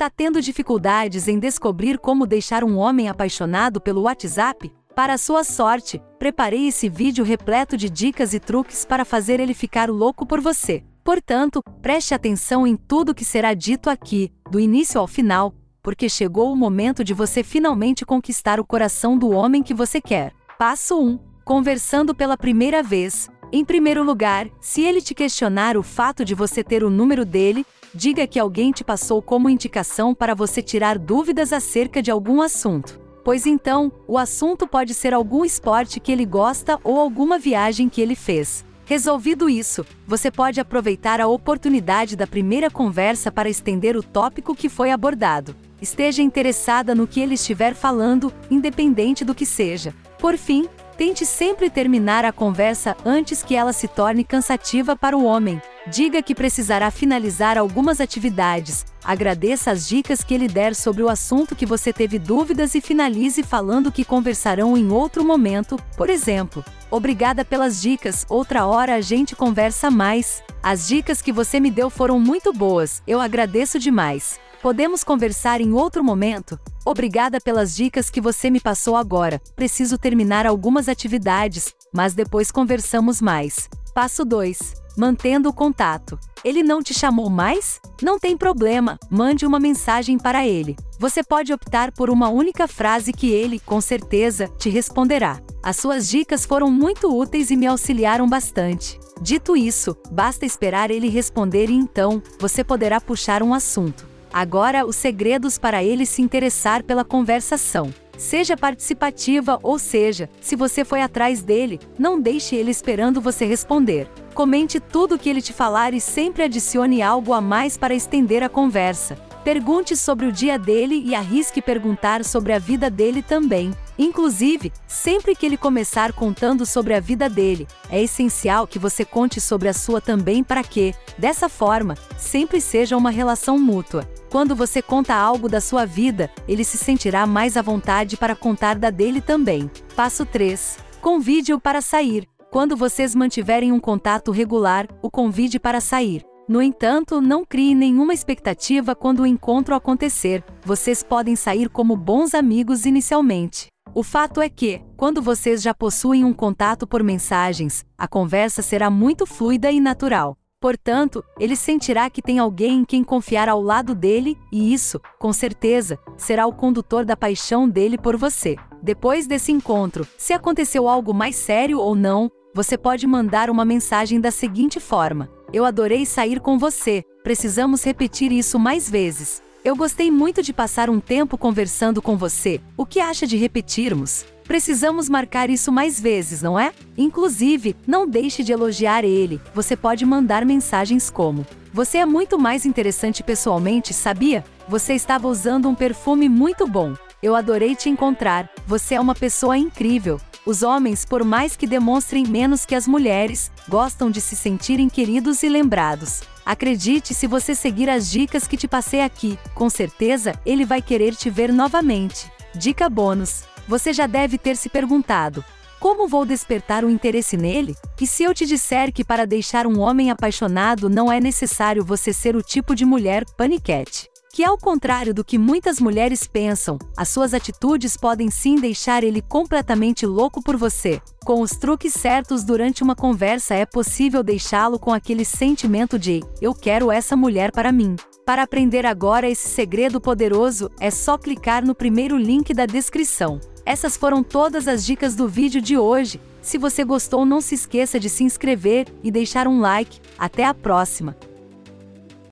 Está tendo dificuldades em descobrir como deixar um homem apaixonado pelo WhatsApp? Para sua sorte, preparei esse vídeo repleto de dicas e truques para fazer ele ficar louco por você. Portanto, preste atenção em tudo que será dito aqui, do início ao final, porque chegou o momento de você finalmente conquistar o coração do homem que você quer. Passo 1. Conversando pela primeira vez. Em primeiro lugar, se ele te questionar o fato de você ter o número dele, diga que alguém te passou como indicação para você tirar dúvidas acerca de algum assunto. Pois então, o assunto pode ser algum esporte que ele gosta ou alguma viagem que ele fez. Resolvido isso, você pode aproveitar a oportunidade da primeira conversa para estender o tópico que foi abordado. Esteja interessada no que ele estiver falando, independente do que seja. Por fim, tente sempre terminar a conversa antes que ela se torne cansativa para o homem. Diga que precisará finalizar algumas atividades, agradeça as dicas que ele der sobre o assunto que você teve dúvidas e finalize falando que conversarão em outro momento, por exemplo. Obrigada pelas dicas, outra hora a gente conversa mais. As dicas que você me deu foram muito boas, eu agradeço demais. Podemos conversar em outro momento? Obrigada pelas dicas que você me passou agora. Preciso terminar algumas atividades, mas depois conversamos mais. Passo 2 mantendo o contato. Ele não te chamou mais? Não tem problema, mande uma mensagem para ele. Você pode optar por uma única frase que ele, com certeza, te responderá. As suas dicas foram muito úteis e me auxiliaram bastante. Dito isso, basta esperar ele responder e então, você poderá puxar um assunto. Agora, os segredos para ele se interessar pela conversação. Seja participativa, ou seja, se você foi atrás dele, não deixe ele esperando você responder. Comente tudo o que ele te falar e sempre adicione algo a mais para estender a conversa. Pergunte sobre o dia dele e arrisque perguntar sobre a vida dele também. Inclusive, sempre que ele começar contando sobre a vida dele, é essencial que você conte sobre a sua também para que, dessa forma, sempre seja uma relação mútua. Quando você conta algo da sua vida, ele se sentirá mais à vontade para contar da dele também. Passo 3. Convide-o para sair. Quando vocês mantiverem um contato regular, o convide para sair. No entanto, não crie nenhuma expectativa quando o encontro acontecer. Vocês podem sair como bons amigos inicialmente. O fato é que, quando vocês já possuem um contato por mensagens, a conversa será muito fluida e natural. Portanto, ele sentirá que tem alguém em quem confiar ao lado dele, e isso, com certeza, será o condutor da paixão dele por você. Depois desse encontro, se aconteceu algo mais sério ou não, você pode mandar uma mensagem da seguinte forma: Eu adorei sair com você, precisamos repetir isso mais vezes. Eu gostei muito de passar um tempo conversando com você, o que acha de repetirmos? Precisamos marcar isso mais vezes, não é? Inclusive, não deixe de elogiar ele. Você pode mandar mensagens como: Você é muito mais interessante pessoalmente, sabia? Você estava usando um perfume muito bom. Eu adorei te encontrar. Você é uma pessoa incrível. Os homens, por mais que demonstrem menos que as mulheres, gostam de se sentirem queridos e lembrados. Acredite se você seguir as dicas que te passei aqui, com certeza ele vai querer te ver novamente. Dica bônus: você já deve ter se perguntado: como vou despertar o interesse nele? E se eu te disser que para deixar um homem apaixonado não é necessário você ser o tipo de mulher paniquete? Que ao contrário do que muitas mulheres pensam, as suas atitudes podem sim deixar ele completamente louco por você. Com os truques certos durante uma conversa é possível deixá-lo com aquele sentimento de eu quero essa mulher para mim. Para aprender agora esse segredo poderoso, é só clicar no primeiro link da descrição. Essas foram todas as dicas do vídeo de hoje. Se você gostou, não se esqueça de se inscrever e deixar um like. Até a próxima!